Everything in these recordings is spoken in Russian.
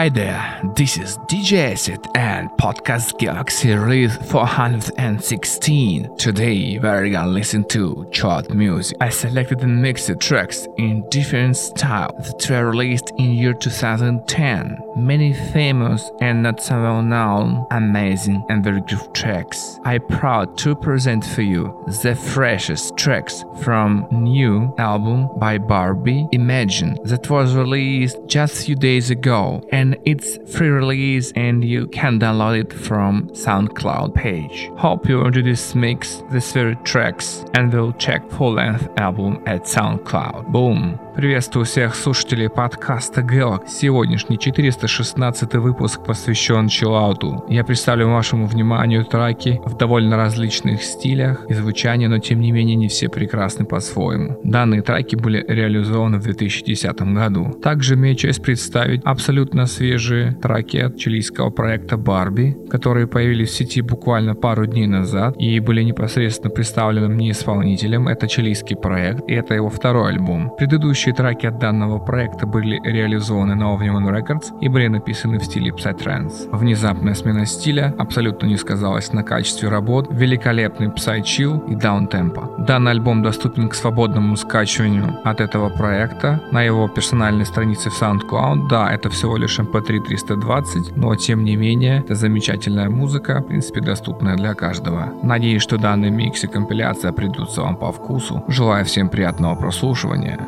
Hi there, this is DJ Acid and Podcast Galaxy Release 416. Today we're gonna listen to chart music. I selected and mixed tracks in different styles that were released in year 2010. Many famous and not so well known, amazing and very good tracks. I'm proud to present for you the freshest tracks from new album by Barbie Imagine that was released just few days ago and it's free release and you can download it from SoundCloud page. Hope you enjoy this mix, this very tracks, and will check full length album at SoundCloud. Boom! Приветствую всех слушателей подкаста Galaxy. Сегодняшний 416 выпуск посвящен чиллауту. Я представлю вашему вниманию треки в довольно различных стилях и звучании, но тем не менее не все прекрасны по-своему. Данные треки были реализованы в 2010 году. Также имею честь представить абсолютно свежие треки от чилийского проекта Барби, которые появились в сети буквально пару дней назад и были непосредственно представлены мне исполнителем. Это чилийский проект, и это его второй альбом. Предыдущие Предыдущие треки от данного проекта были реализованы на Ovnion Records и были написаны в стиле Psytrance. Внезапная смена стиля абсолютно не сказалась на качестве работ, великолепный Psychill и даунтемпо. Данный альбом доступен к свободному скачиванию от этого проекта на его персональной странице в SoundCloud. Да, это всего лишь MP3 320, но тем не менее, это замечательная музыка, в принципе, доступная для каждого. Надеюсь, что данный микс и компиляция придутся вам по вкусу. Желаю всем приятного прослушивания.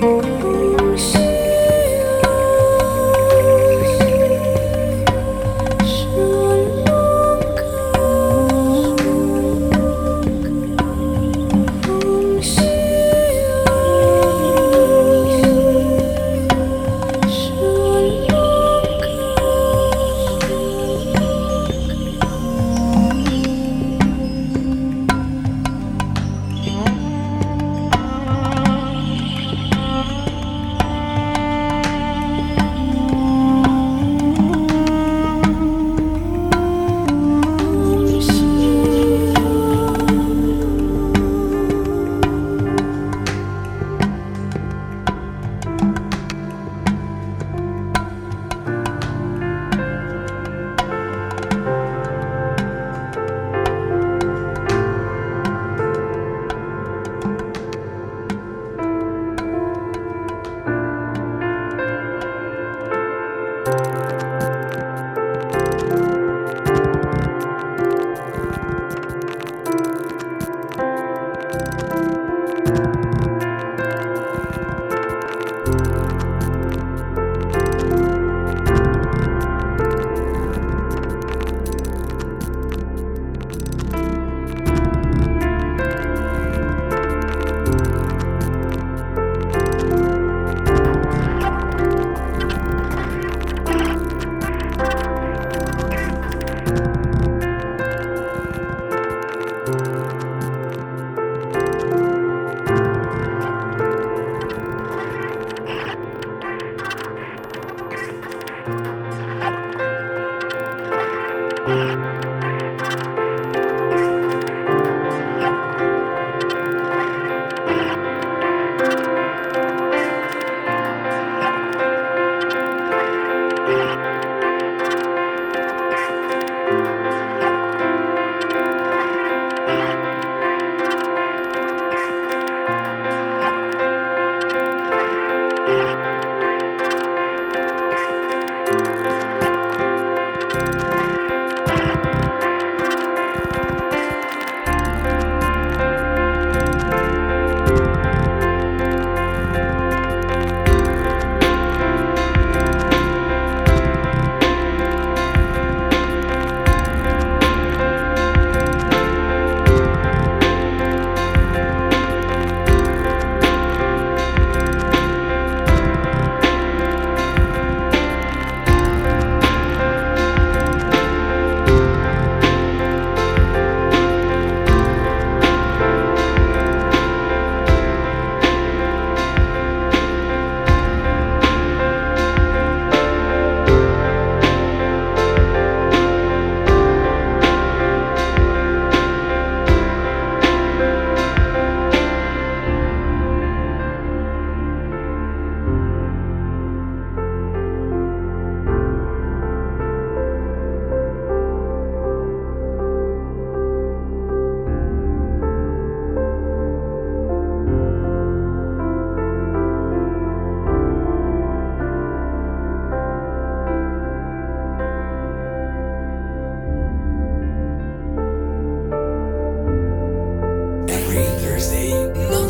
Música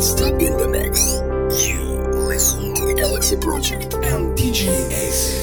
non-stop in the mix. You listen to Galaxy Project and DJ Acid.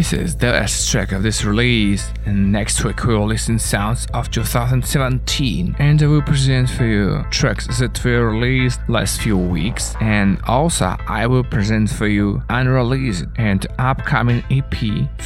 This is the last track of this release, and next week we will listen sounds of 2017, and I will present for you tracks that were released last few weeks, and also I will present for you unreleased and upcoming EP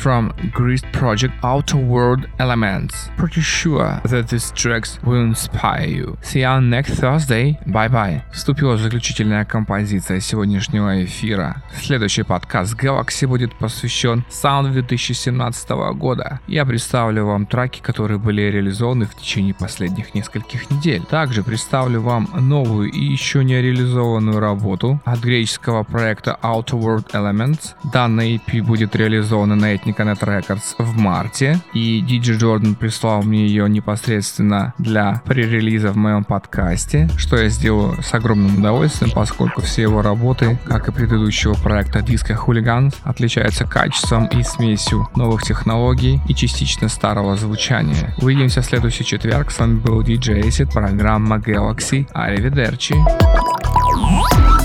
from Greece project Outer World Elements. Pretty sure that these tracks will inspire you. See you next Thursday. Bye bye. Вступила заключительная композиция сегодняшнего эфира. Следующий подкаст Galaxy будет посвящен саунду 2017 года. Я представлю вам траки, которые были реализованы в течение последних нескольких недель. Также представлю вам новую и еще не реализованную работу от греческого проекта Outer World Elements. Данная EP будет реализована на Ethnicanet Records в марте, и DJ Jordan прислал мне ее непосредственно для пререлиза в моем подкасте, что я сделаю с огромным удовольствием, поскольку все его работы, как и предыдущего проекта Disco Hooligans, отличаются качеством и смесью новых технологий и частично старого звучания. Увидимся в следующий четверг. С вами был DJ Acid, программа Galaxy. Check out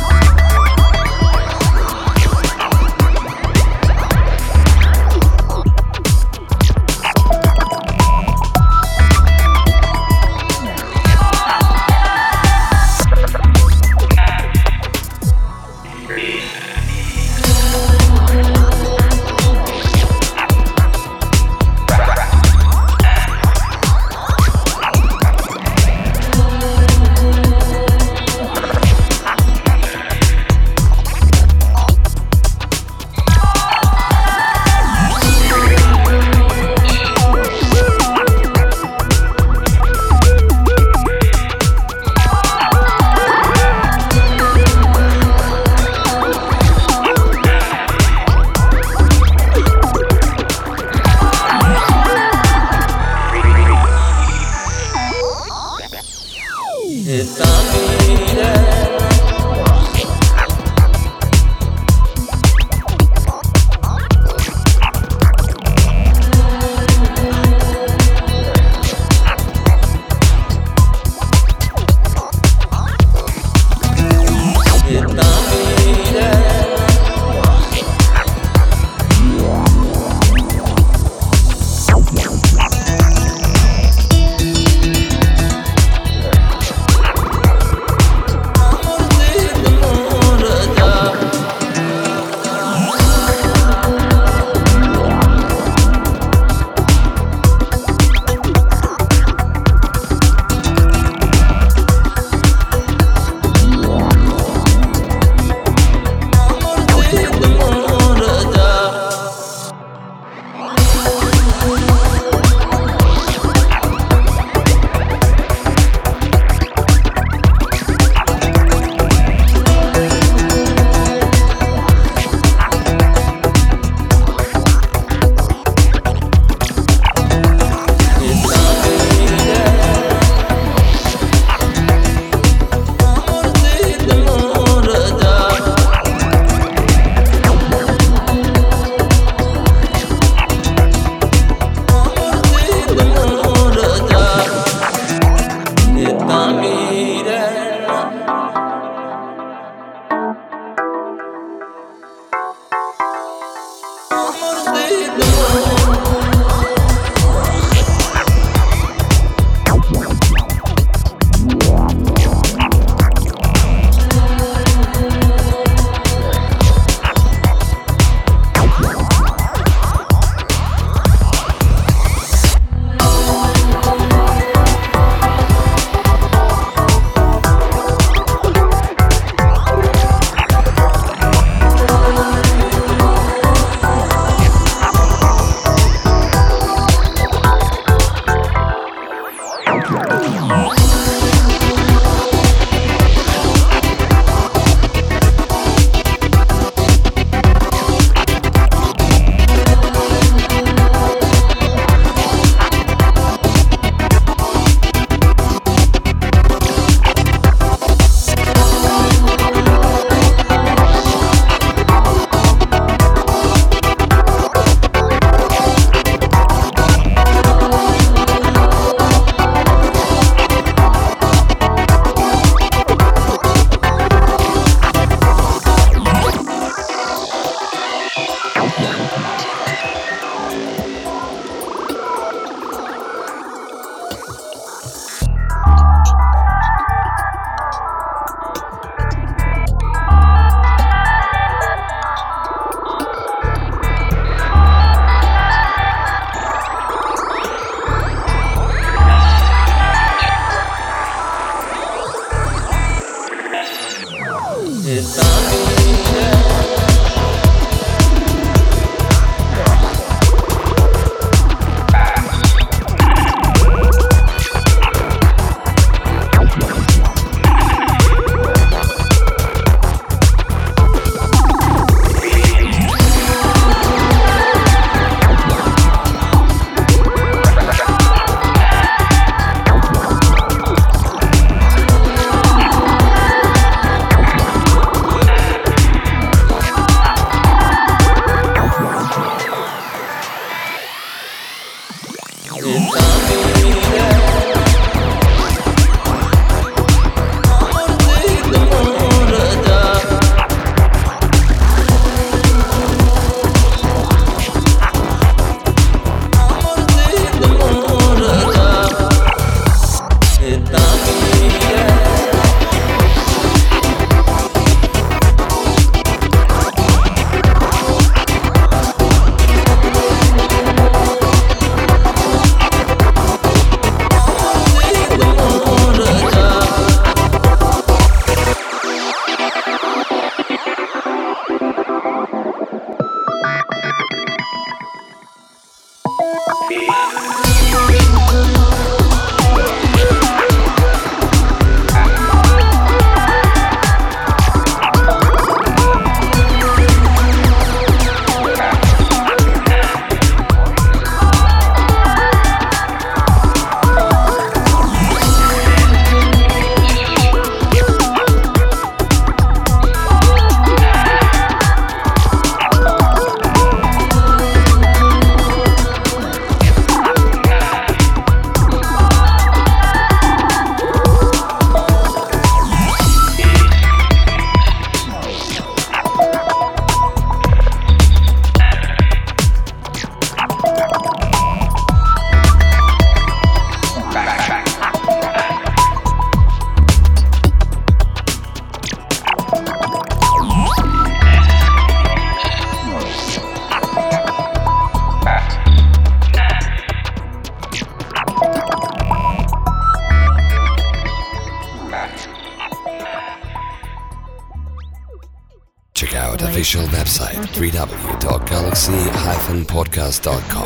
www.galaxy-podcast.com.